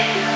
yeah.